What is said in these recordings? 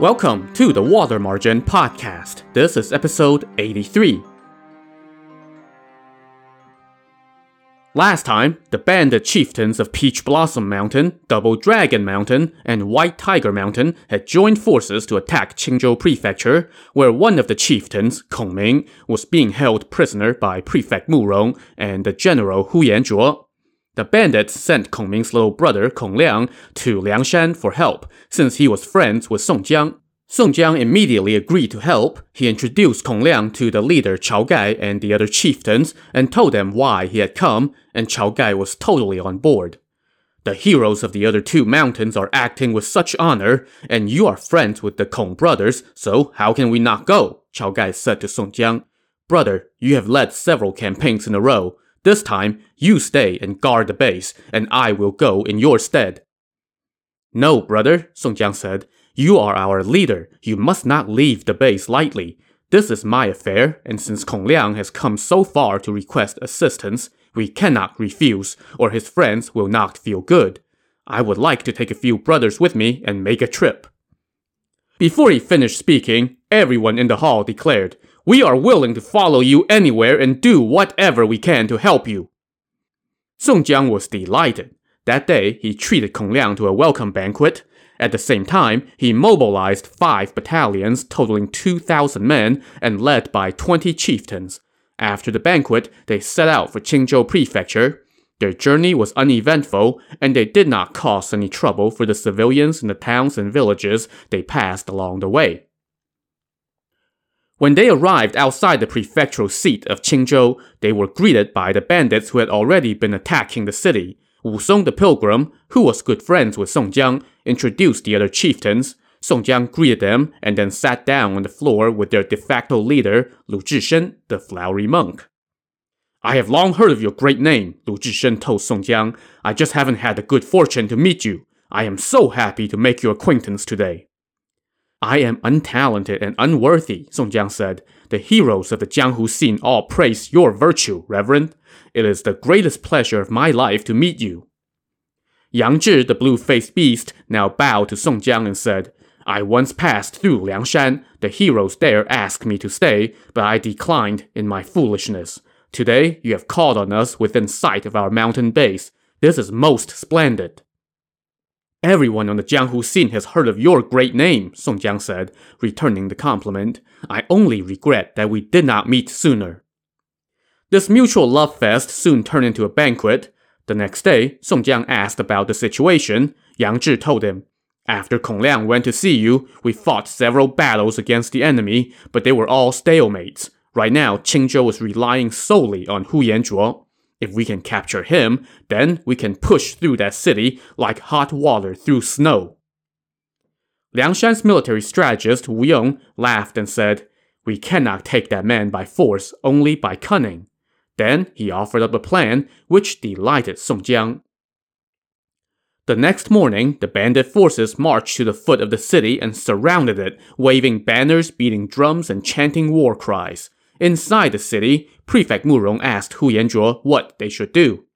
Welcome to the Water Margin Podcast. This is episode 83. Last time, the bandit chieftains of Peach Blossom Mountain, Double Dragon Mountain, and White Tiger Mountain had joined forces to attack Qingzhou Prefecture, where one of the chieftains, Kong Ming, was being held prisoner by Prefect Mu Rong and the general Hu Yanzhuo. The bandits sent Kong Ming's little brother Kong Liang to Liangshan for help, since he was friends with Song Jiang. Song Jiang immediately agreed to help. He introduced Kong Liang to the leader Chao Gai and the other chieftains and told them why he had come, and Chao Gai was totally on board. The heroes of the other two mountains are acting with such honor, and you are friends with the Kong brothers, so how can we not go? Chao Gai said to Song Jiang. Brother, you have led several campaigns in a row. This time, you stay and guard the base, and I will go in your stead. No, brother, Song Jiang said. You are our leader. You must not leave the base lightly. This is my affair, and since Kong Liang has come so far to request assistance, we cannot refuse, or his friends will not feel good. I would like to take a few brothers with me and make a trip. Before he finished speaking, everyone in the hall declared, we are willing to follow you anywhere and do whatever we can to help you. Song Jiang was delighted. That day, he treated Kong Liang to a welcome banquet. At the same time, he mobilized five battalions totaling 2,000 men and led by 20 chieftains. After the banquet, they set out for Qingzhou Prefecture. Their journey was uneventful, and they did not cause any trouble for the civilians in the towns and villages they passed along the way. When they arrived outside the prefectural seat of Qingzhou, they were greeted by the bandits who had already been attacking the city. Wu Song the pilgrim, who was good friends with Song Jiang, introduced the other chieftains. Song Jiang greeted them and then sat down on the floor with their de facto leader, Lu Zhishen, the flowery monk. I have long heard of your great name, Lu Zhishen told Song Jiang. I just haven't had the good fortune to meet you. I am so happy to make your acquaintance today. I am untalented and unworthy, Song Jiang said. The heroes of the Jianghu scene all praise your virtue, Reverend. It is the greatest pleasure of my life to meet you. Yang Zhi, the blue-faced beast, now bowed to Song Jiang and said, I once passed through Liangshan. The heroes there asked me to stay, but I declined in my foolishness. Today, you have called on us within sight of our mountain base. This is most splendid. Everyone on the Jianghu scene has heard of your great name, Song Jiang said, returning the compliment. I only regret that we did not meet sooner. This mutual love fest soon turned into a banquet. The next day, Song Jiang asked about the situation. Yang Zhi told him, After Kong Liang went to see you, we fought several battles against the enemy, but they were all stalemates. Right now, Qingzhou is relying solely on Hu Yanzhuo. If we can capture him, then we can push through that city like hot water through snow. Liang Liangshan's military strategist Wu Yong laughed and said, We cannot take that man by force, only by cunning. Then he offered up a plan which delighted Song Jiang. The next morning, the bandit forces marched to the foot of the city and surrounded it, waving banners, beating drums, and chanting war cries. Inside the city, Prefect Mu Rong asked Hu Yanzhuo what they should do.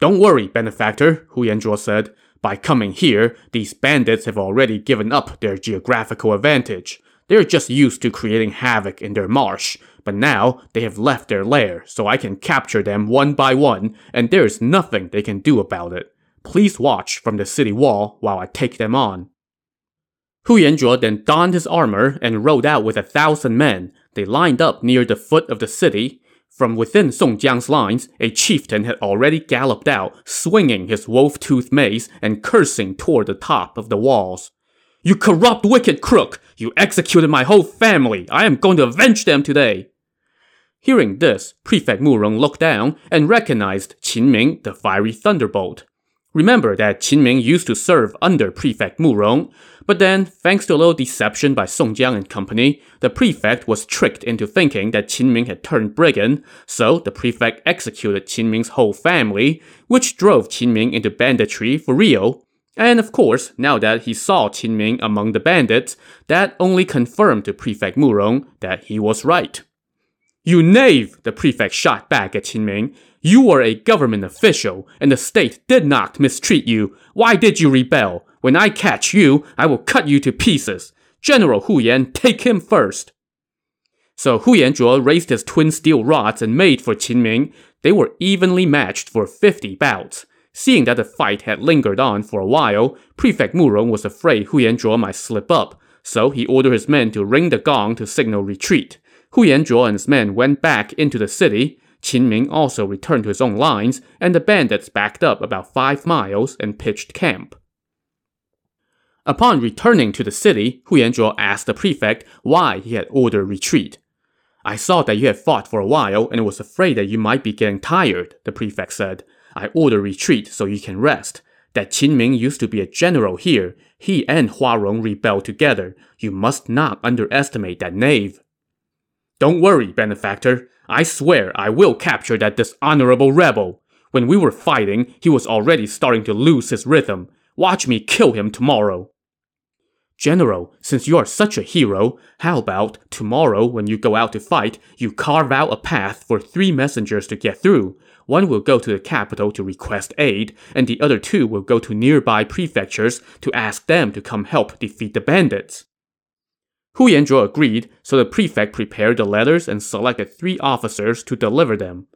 Don't worry, benefactor, Hu Yanzhuo said. By coming here, these bandits have already given up their geographical advantage. They're just used to creating havoc in their marsh, but now they have left their lair, so I can capture them one by one, and there is nothing they can do about it. Please watch from the city wall while I take them on. Hu Yanzhuo then donned his armor and rode out with a thousand men. They lined up near the foot of the city. From within Song Jiang's lines, a chieftain had already galloped out, swinging his wolf-toothed mace and cursing toward the top of the walls. You corrupt wicked crook! You executed my whole family! I am going to avenge them today! Hearing this, Prefect Mu Rong looked down and recognized Qin Ming, the fiery thunderbolt. Remember that Qin Ming used to serve under Prefect Mu Rong, but then, thanks to a little deception by Song Jiang and company, the prefect was tricked into thinking that Qin Ming had turned brigand, so the prefect executed Qin Ming's whole family, which drove Qin Ming into banditry for real. And of course, now that he saw Qin Ming among the bandits, that only confirmed to Prefect Murong that he was right. You knave! The prefect shot back at Qin Ming. You were a government official, and the state did not mistreat you. Why did you rebel? When I catch you, I will cut you to pieces. General Hu Yan, take him first! So Hu Yanzhuo raised his twin steel rods and made for Qin Ming. They were evenly matched for 50 bouts. Seeing that the fight had lingered on for a while, Prefect Mu Rong was afraid Hu Yanzhuo might slip up, so he ordered his men to ring the gong to signal retreat. Hu Yanzhuo and his men went back into the city. Qin Ming also returned to his own lines, and the bandits backed up about five miles and pitched camp. Upon returning to the city, Hu Yanzhuo asked the prefect why he had ordered retreat. I saw that you had fought for a while and was afraid that you might be getting tired, the prefect said. I ordered retreat so you can rest. That Qin Ming used to be a general here. He and Hua Rong rebelled together. You must not underestimate that knave. Don't worry, benefactor. I swear I will capture that dishonorable rebel. When we were fighting, he was already starting to lose his rhythm. Watch me kill him tomorrow. General, since you are such a hero, how about tomorrow when you go out to fight, you carve out a path for three messengers to get through? One will go to the capital to request aid, and the other two will go to nearby prefectures to ask them to come help defeat the bandits. Hu Yanzhuo agreed, so the prefect prepared the letters and selected three officers to deliver them.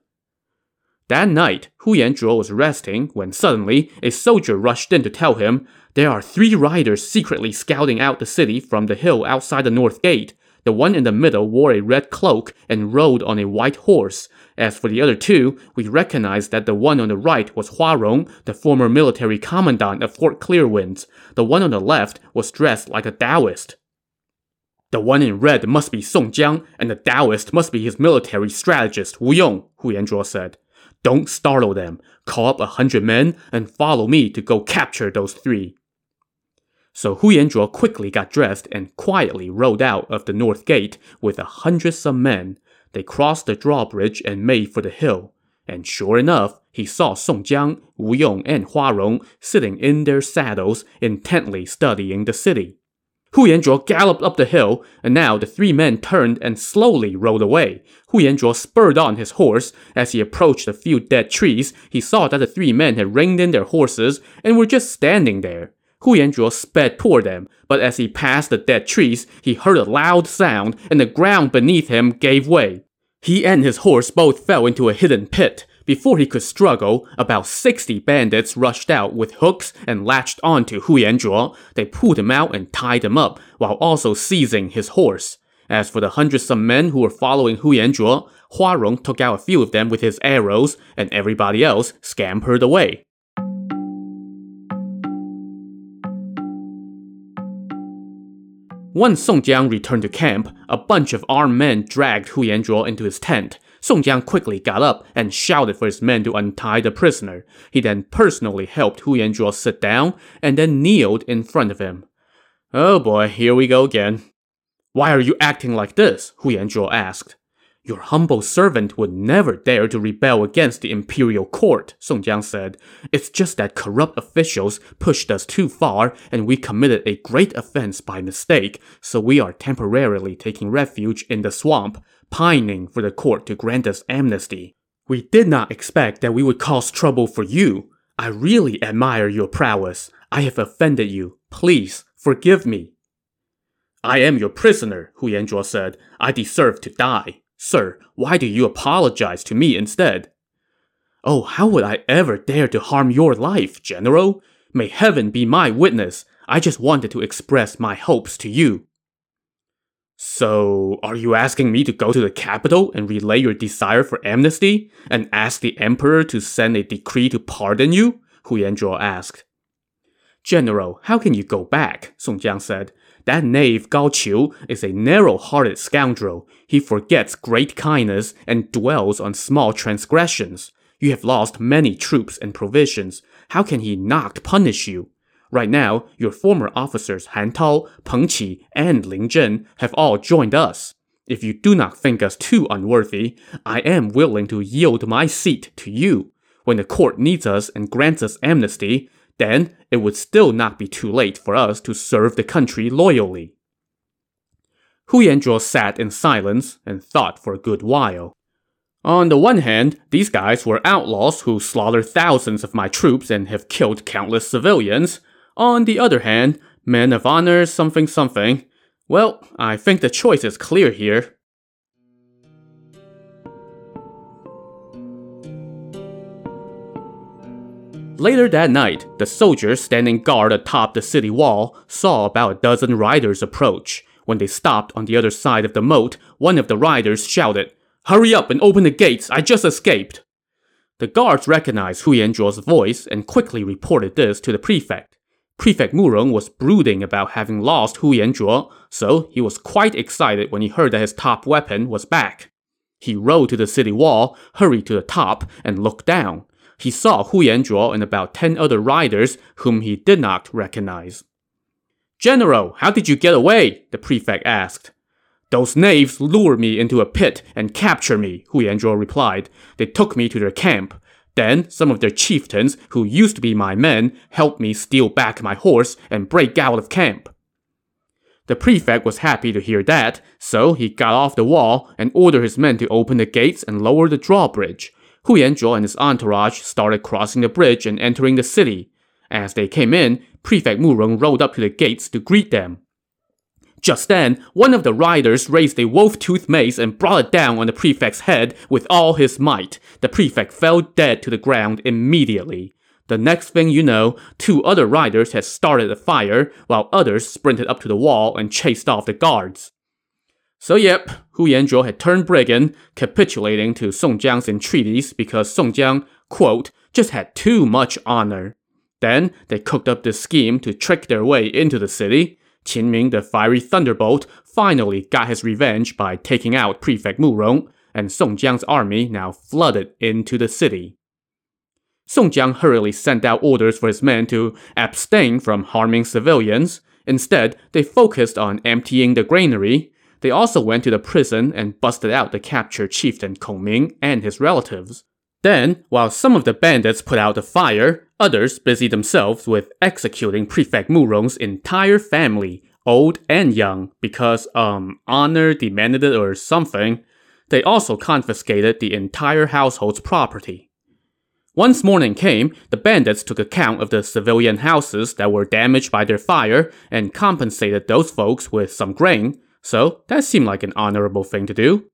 That night, Hu Yanzhuo was resting when suddenly a soldier rushed in to tell him there are three riders secretly scouting out the city from the hill outside the north gate. The one in the middle wore a red cloak and rode on a white horse. As for the other two, we recognized that the one on the right was Hua Rong, the former military commandant of Fort Clearwinds. The one on the left was dressed like a Taoist. The one in red must be Song Jiang, and the Taoist must be his military strategist Wu Yong, Hu Yanzhuo said. Don't startle them. Call up a hundred men and follow me to go capture those three. So Hu Yanzhuo quickly got dressed and quietly rode out of the north gate with a hundred some men. They crossed the drawbridge and made for the hill. And sure enough, he saw Song Jiang, Wu Yong, and Hua Rong sitting in their saddles, intently studying the city. Hu Yanzhuo galloped up the hill, and now the three men turned and slowly rode away. Hu Yanzhuo spurred on his horse. As he approached a few dead trees, he saw that the three men had reined in their horses and were just standing there. Hu Yanzhuo sped toward them, but as he passed the dead trees, he heard a loud sound, and the ground beneath him gave way. He and his horse both fell into a hidden pit. Before he could struggle, about 60 bandits rushed out with hooks and latched onto Hu Yanzhuo. They pulled him out and tied him up, while also seizing his horse. As for the hundred some men who were following Hu Yanzhuo, Hua Rong took out a few of them with his arrows, and everybody else scampered away. Once Song Jiang returned to camp, a bunch of armed men dragged Hu Yanzhuo into his tent. Song Jiang quickly got up and shouted for his men to untie the prisoner. He then personally helped Hu Yanzhuo sit down and then kneeled in front of him. Oh boy, here we go again. Why are you acting like this? Hu Yanzhuo asked. Your humble servant would never dare to rebel against the imperial court, Song Jiang said. It's just that corrupt officials pushed us too far and we committed a great offense by mistake, so we are temporarily taking refuge in the swamp, pining for the court to grant us amnesty. We did not expect that we would cause trouble for you. I really admire your prowess. I have offended you. Please, forgive me. I am your prisoner, Hu Yanzhuo said. I deserve to die. Sir, why do you apologize to me instead? Oh, how would I ever dare to harm your life, General? May heaven be my witness. I just wanted to express my hopes to you. So, are you asking me to go to the capital and relay your desire for amnesty and ask the emperor to send a decree to pardon you? Hu Yanzhuo asked. General, how can you go back? Song Jiang said. That knave Gao Qiu is a narrow-hearted scoundrel. He forgets great kindness and dwells on small transgressions. You have lost many troops and provisions. How can he not punish you? Right now, your former officers Han Tao, Peng Qi, and Ling Zhen have all joined us. If you do not think us too unworthy, I am willing to yield my seat to you. When the court needs us and grants us amnesty, then it would still not be too late for us to serve the country loyally. Hu Yanzhuo sat in silence and thought for a good while. On the one hand, these guys were outlaws who slaughtered thousands of my troops and have killed countless civilians. On the other hand, men of honor something something. Well, I think the choice is clear here. Later that night, the soldiers standing guard atop the city wall saw about a dozen riders approach. When they stopped on the other side of the moat, one of the riders shouted, Hurry up and open the gates, I just escaped! The guards recognized Hu Yanzhuo's voice and quickly reported this to the prefect. Prefect Mu Rong was brooding about having lost Hu Yanzhuo, so he was quite excited when he heard that his top weapon was back. He rode to the city wall, hurried to the top, and looked down. He saw Hu Yanzhuo and about ten other riders whom he did not recognize. General, how did you get away? the prefect asked. Those knaves lured me into a pit and captured me, Hu Yanzhuo replied. They took me to their camp. Then, some of their chieftains, who used to be my men, helped me steal back my horse and break out of camp. The prefect was happy to hear that, so he got off the wall and ordered his men to open the gates and lower the drawbridge. Hu Yanzhuo and his entourage started crossing the bridge and entering the city. As they came in, Prefect Mu Rong rode up to the gates to greet them. Just then, one of the riders raised a wolf-toothed mace and brought it down on the prefect's head with all his might. The prefect fell dead to the ground immediately. The next thing you know, two other riders had started a fire, while others sprinted up to the wall and chased off the guards. So yep, Hu Yanzhuo had turned brigand, capitulating to Song Jiang's entreaties because Song Jiang, quote, just had too much honor. Then they cooked up this scheme to trick their way into the city. Qin Ming, the fiery thunderbolt, finally got his revenge by taking out Prefect Mu Rong, and Song Jiang's army now flooded into the city. Song Jiang hurriedly sent out orders for his men to abstain from harming civilians. Instead, they focused on emptying the granary. They also went to the prison and busted out the captured chieftain Kong Ming and his relatives. Then, while some of the bandits put out the fire, others busied themselves with executing Prefect Mu Rong's entire family, old and young, because, um, honor demanded it or something. They also confiscated the entire household's property. Once morning came, the bandits took account of the civilian houses that were damaged by their fire and compensated those folks with some grain, so that seemed like an honorable thing to do.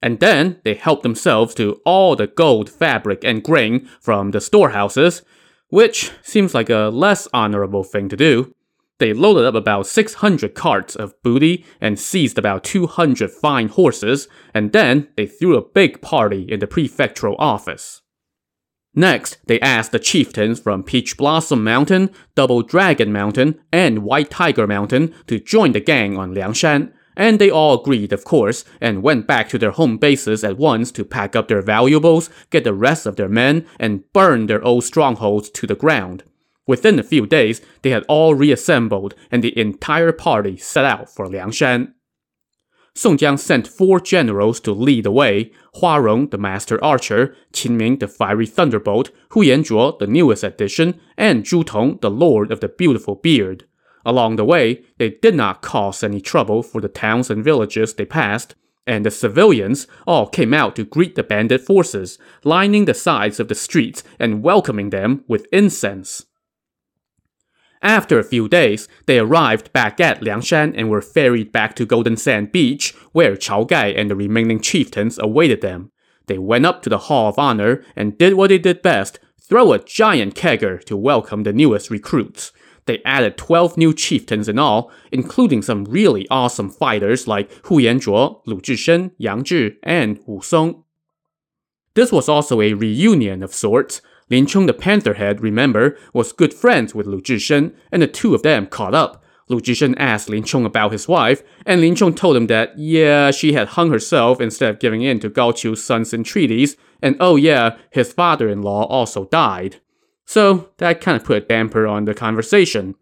And then they helped themselves to all the gold, fabric, and grain from the storehouses, which seems like a less honorable thing to do. They loaded up about 600 carts of booty and seized about 200 fine horses, and then they threw a big party in the prefectural office. Next, they asked the chieftains from Peach Blossom Mountain, Double Dragon Mountain, and White Tiger Mountain to join the gang on Liangshan, and they all agreed, of course, and went back to their home bases at once to pack up their valuables, get the rest of their men, and burn their old strongholds to the ground. Within a few days, they had all reassembled, and the entire party set out for Liangshan. Song Jiang sent four generals to lead the way Hua Rong, the master archer, Qin Ming, the fiery thunderbolt, Hu Yanzhuo, the newest addition, and Zhu Tong, the lord of the beautiful beard. Along the way, they did not cause any trouble for the towns and villages they passed, and the civilians all came out to greet the bandit forces, lining the sides of the streets and welcoming them with incense. After a few days, they arrived back at Liangshan and were ferried back to Golden Sand Beach, where Chao Gai and the remaining chieftains awaited them. They went up to the Hall of Honor and did what they did best throw a giant kegger to welcome the newest recruits. They added 12 new chieftains in all, including some really awesome fighters like Hu Yanzhuo, Lu Zhishen, Yang Zhi, and Wu Song. This was also a reunion of sorts. Lin Chong the Pantherhead, remember, was good friends with Lu Zhishen, and the two of them caught up. Lu Zhishen asked Lin Chong about his wife, and Lin Chong told him that, yeah, she had hung herself instead of giving in to Gao Qiu's son's entreaties, and oh yeah, his father-in-law also died. So that kind of put a damper on the conversation.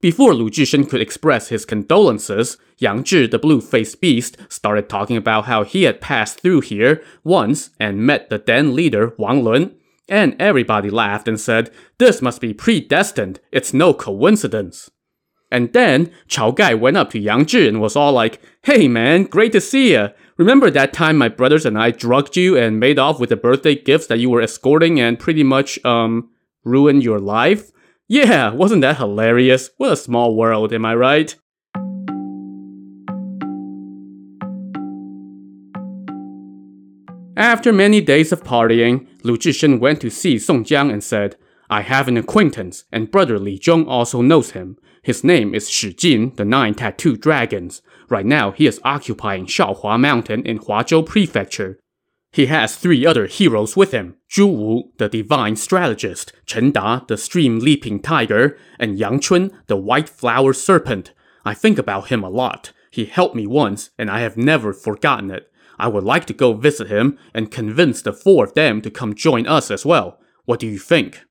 Before Lu Zhishen could express his condolences, Yang Zhi, the blue-faced beast, started talking about how he had passed through here once and met the then leader Wang Lun, and everybody laughed and said, This must be predestined, it's no coincidence. And then Chao Gai went up to Yang Zhi and was all like, Hey man, great to see ya. Remember that time my brothers and I drugged you and made off with the birthday gifts that you were escorting and pretty much, um, ruined your life? Yeah, wasn't that hilarious? What a small world, am I right? After many days of partying, Lu Zhishen went to see Song Jiang and said, I have an acquaintance, and brother Li Zhong also knows him. His name is Shi Jin, the Nine Tattooed Dragons. Right now, he is occupying Shaohua Mountain in Huazhou Prefecture. He has three other heroes with him Zhu Wu, the divine strategist, Chen Da, the stream leaping tiger, and Yang Chun, the white flower serpent. I think about him a lot. He helped me once, and I have never forgotten it. I would like to go visit him and convince the four of them to come join us as well. What do you think?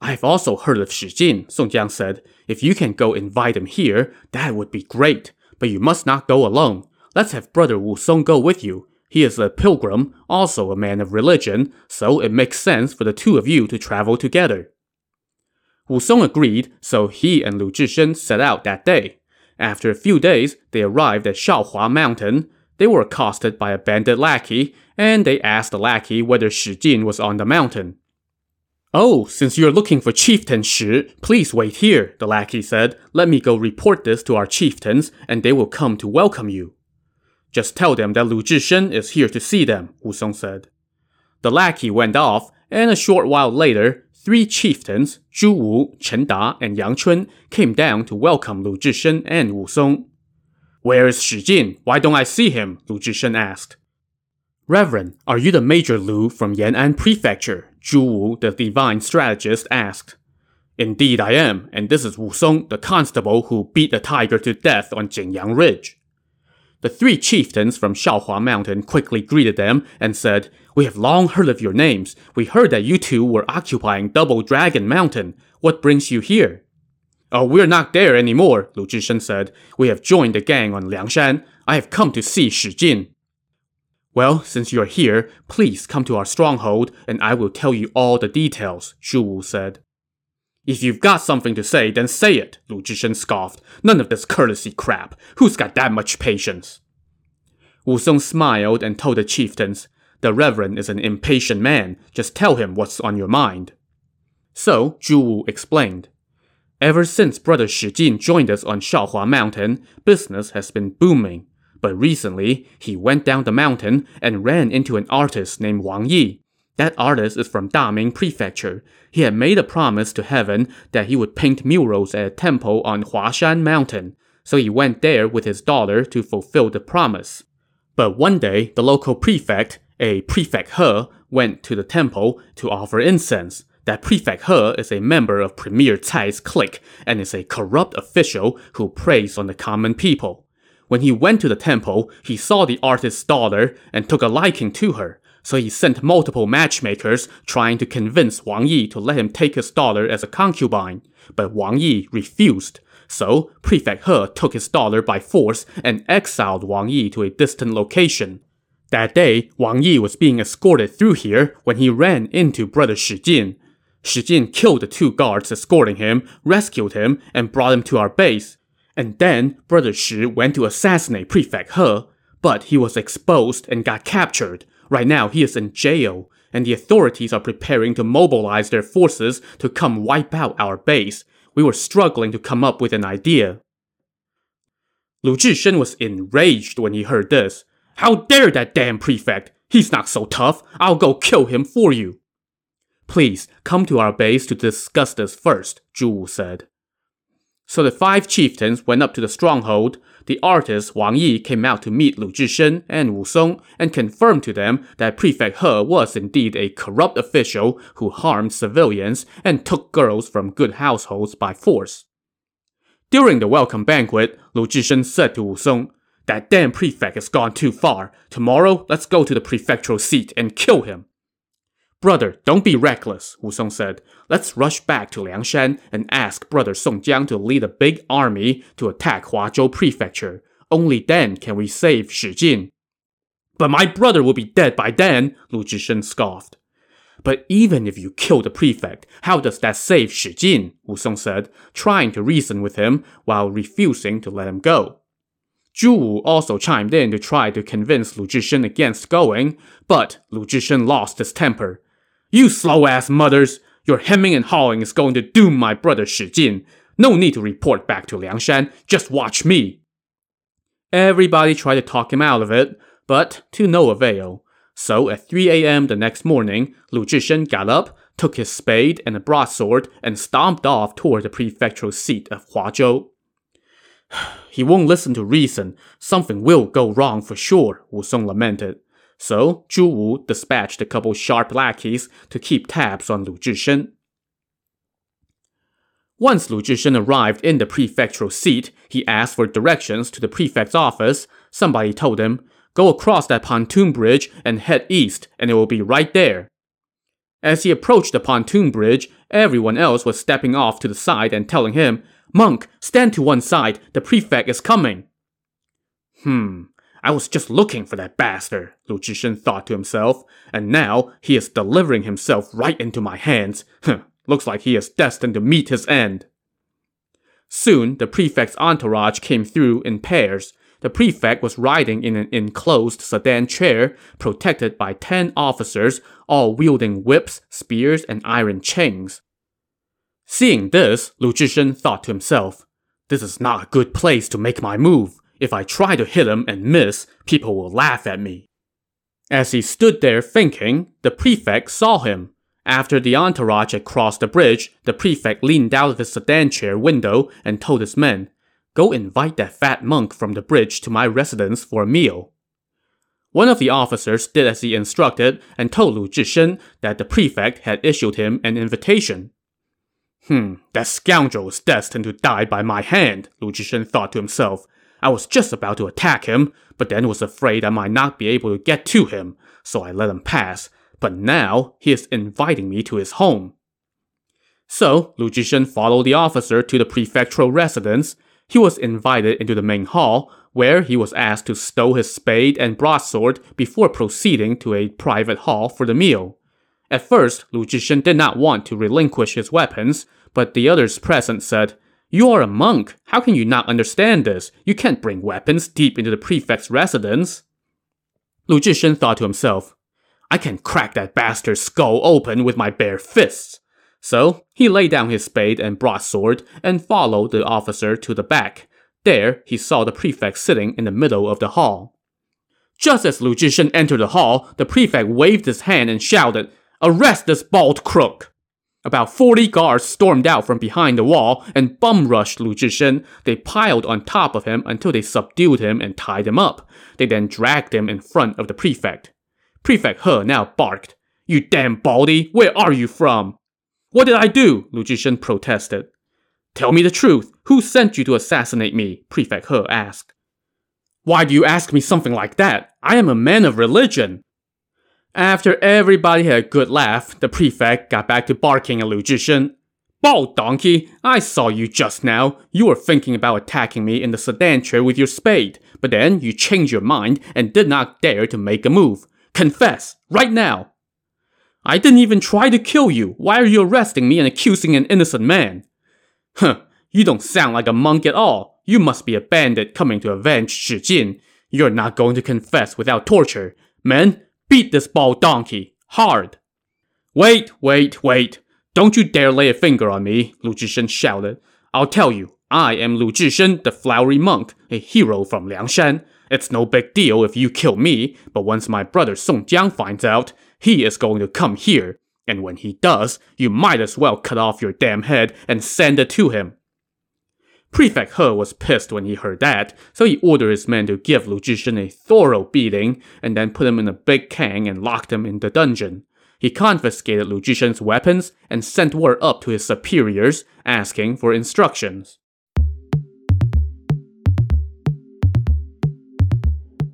I've also heard of Shi Jin, Song Jiang said. If you can go invite him here, that would be great. But you must not go alone. Let's have brother Wu Song go with you. He is a pilgrim, also a man of religion, so it makes sense for the two of you to travel together. Wu Song agreed, so he and Lu Zhishen set out that day. After a few days, they arrived at Shaohua Mountain. They were accosted by a bandit lackey, and they asked the lackey whether Shi Jin was on the mountain. Oh, since you're looking for Chieftain Shi, please wait here, the lackey said. Let me go report this to our chieftains, and they will come to welcome you. Just tell them that Lu Zhishen is here to see them, Wu Song said. The lackey went off, and a short while later, three chieftains, Zhu Wu, Chen Da, and Yang Chun, came down to welcome Lu Zhishen and Wu Song. Where is Shi Jin? Why don't I see him? Lu Zhishen asked. Reverend, are you the Major Lu from Yan'an Prefecture? Zhu Wu, the divine strategist, asked. Indeed I am, and this is Wu Song, the constable who beat the tiger to death on Jingyang Ridge. The three chieftains from Shaohua Mountain quickly greeted them and said, We have long heard of your names. We heard that you two were occupying Double Dragon Mountain. What brings you here? Oh, we're not there anymore, Lu Zhishen said. We have joined the gang on Liangshan. I have come to see Shi Jin. Well, since you're here, please come to our stronghold and I will tell you all the details, Zhu Wu said. If you've got something to say, then say it, Lu Zhishen scoffed. None of this courtesy crap. Who's got that much patience? Wu Song smiled and told the chieftains, The Reverend is an impatient man. Just tell him what's on your mind. So, Zhu Wu explained. Ever since Brother Shi Jin joined us on Shaohua Mountain, business has been booming. But recently, he went down the mountain and ran into an artist named Wang Yi. That artist is from Daming Prefecture. He had made a promise to heaven that he would paint murals at a temple on Huashan Mountain, so he went there with his daughter to fulfill the promise. But one day, the local prefect, a prefect He, went to the temple to offer incense. That prefect He is a member of Premier Cai's clique and is a corrupt official who preys on the common people. When he went to the temple, he saw the artist's daughter and took a liking to her so he sent multiple matchmakers trying to convince Wang Yi to let him take his daughter as a concubine. But Wang Yi refused. So, Prefect He took his daughter by force and exiled Wang Yi to a distant location. That day, Wang Yi was being escorted through here when he ran into Brother Shi Jin. Shi Jin killed the two guards escorting him, rescued him, and brought him to our base. And then, Brother Shi went to assassinate Prefect He, but he was exposed and got captured. Right now, he is in jail, and the authorities are preparing to mobilize their forces to come wipe out our base. We were struggling to come up with an idea. Lu Zhishen was enraged when he heard this. How dare that damn prefect! He's not so tough. I'll go kill him for you. Please, come to our base to discuss this first, Zhu said. So the five chieftains went up to the stronghold. The artist Wang Yi came out to meet Lu Zhishen and Wu Song and confirmed to them that Prefect He was indeed a corrupt official who harmed civilians and took girls from good households by force. During the welcome banquet, Lu Zhishen said to Wu Song, That damn prefect has gone too far. Tomorrow, let's go to the prefectural seat and kill him. Brother, don't be reckless, Wu Song said. Let's rush back to Liangshan and ask Brother Song Jiang to lead a big army to attack Huazhou Prefecture. Only then can we save Shi Jin. But my brother will be dead by then, Lu Zhishen scoffed. But even if you kill the prefect, how does that save Shi Jin? Wu Song said, trying to reason with him while refusing to let him go. Zhu Wu also chimed in to try to convince Lu Zhishen against going, but Lu Zhishen lost his temper. You slow-ass mothers! Your hemming and hawing is going to doom my brother Shi Jin. No need to report back to Liangshan, just watch me. Everybody tried to talk him out of it, but to no avail. So at 3 a.m. the next morning, Lu Zhishen got up, took his spade and a broadsword, and stomped off toward the prefectural seat of Huazhou. he won't listen to reason. Something will go wrong for sure, Wu Song lamented. So Zhu Wu dispatched a couple sharp lackeys to keep tabs on Lu Zhishen. Once Lu Zhishen arrived in the prefectural seat, he asked for directions to the prefect's office. Somebody told him, Go across that pontoon bridge and head east, and it will be right there. As he approached the pontoon bridge, everyone else was stepping off to the side and telling him, Monk, stand to one side, the prefect is coming. Hmm, I was just looking for that bastard, Lu Zhishen thought to himself, and now he is delivering himself right into my hands. Looks like he is destined to meet his end. Soon, the prefect's entourage came through in pairs. The prefect was riding in an enclosed sedan chair, protected by ten officers, all wielding whips, spears, and iron chains. Seeing this, Lu Zhishen thought to himself, This is not a good place to make my move. If I try to hit him and miss, people will laugh at me. As he stood there thinking, the prefect saw him. After the entourage had crossed the bridge, the prefect leaned out of his sedan chair window and told his men, Go invite that fat monk from the bridge to my residence for a meal. One of the officers did as he instructed and told Lu Zhishen that the prefect had issued him an invitation. Hmm, that scoundrel is destined to die by my hand, Lu Zhishen thought to himself. I was just about to attack him, but then was afraid I might not be able to get to him, so I let him pass, but now he is inviting me to his home. So, Lu Zhishen followed the officer to the prefectural residence. He was invited into the main hall, where he was asked to stow his spade and broadsword before proceeding to a private hall for the meal. At first, Lu Zhishen did not want to relinquish his weapons, but the others present said, You are a monk. How can you not understand this? You can't bring weapons deep into the prefect's residence. Lu Zhishen thought to himself, I can crack that bastard's skull open with my bare fists. So he laid down his spade and broadsword and followed the officer to the back. There, he saw the prefect sitting in the middle of the hall. Just as Lu Zhishen entered the hall, the prefect waved his hand and shouted, Arrest this bald crook! About 40 guards stormed out from behind the wall and bum rushed Lu Zhishen. They piled on top of him until they subdued him and tied him up. They then dragged him in front of the prefect. Prefect He now barked, You damn baldy, where are you from? What did I do? Lu Zhishen protested. Tell me the truth. Who sent you to assassinate me? Prefect He asked. Why do you ask me something like that? I am a man of religion. After everybody had a good laugh, the prefect got back to barking at Lu Zhishen. Bald donkey, I saw you just now. You were thinking about attacking me in the sedan chair with your spade, but then you changed your mind and did not dare to make a move. Confess, right now. I didn't even try to kill you. Why are you arresting me and accusing an innocent man? Huh, you don't sound like a monk at all. You must be a bandit coming to avenge Shi Jin. You're not going to confess without torture. Men, beat this bald donkey. Hard. Wait, wait, wait. Don't you dare lay a finger on me, Lu Zhishen shouted. I'll tell you, I am Lu Zhishen, the flowery monk, a hero from Liangshan. It's no big deal if you kill me, but once my brother Song Jiang finds out, he is going to come here. And when he does, you might as well cut off your damn head and send it to him. Prefect He was pissed when he heard that, so he ordered his men to give Lu Zhishen a thorough beating and then put him in a big cangue and locked him in the dungeon. He confiscated Lu Zhishen's weapons and sent word up to his superiors asking for instructions.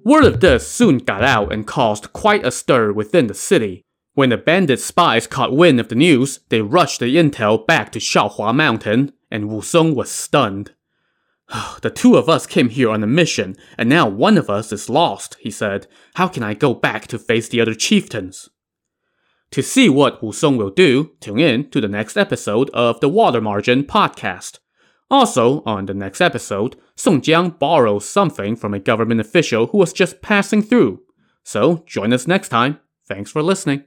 Word of this soon got out and caused quite a stir within the city. When the bandit spies caught wind of the news, they rushed the intel back to Shaohua Mountain, and Wu Song was stunned. the two of us came here on a mission, and now one of us is lost, he said. How can I go back to face the other chieftains? To see what Wu Song will do, tune in to the next episode of the Water Margin podcast. Also, on the next episode, Song Jiang borrows something from a government official who was just passing through. So, join us next time. Thanks for listening.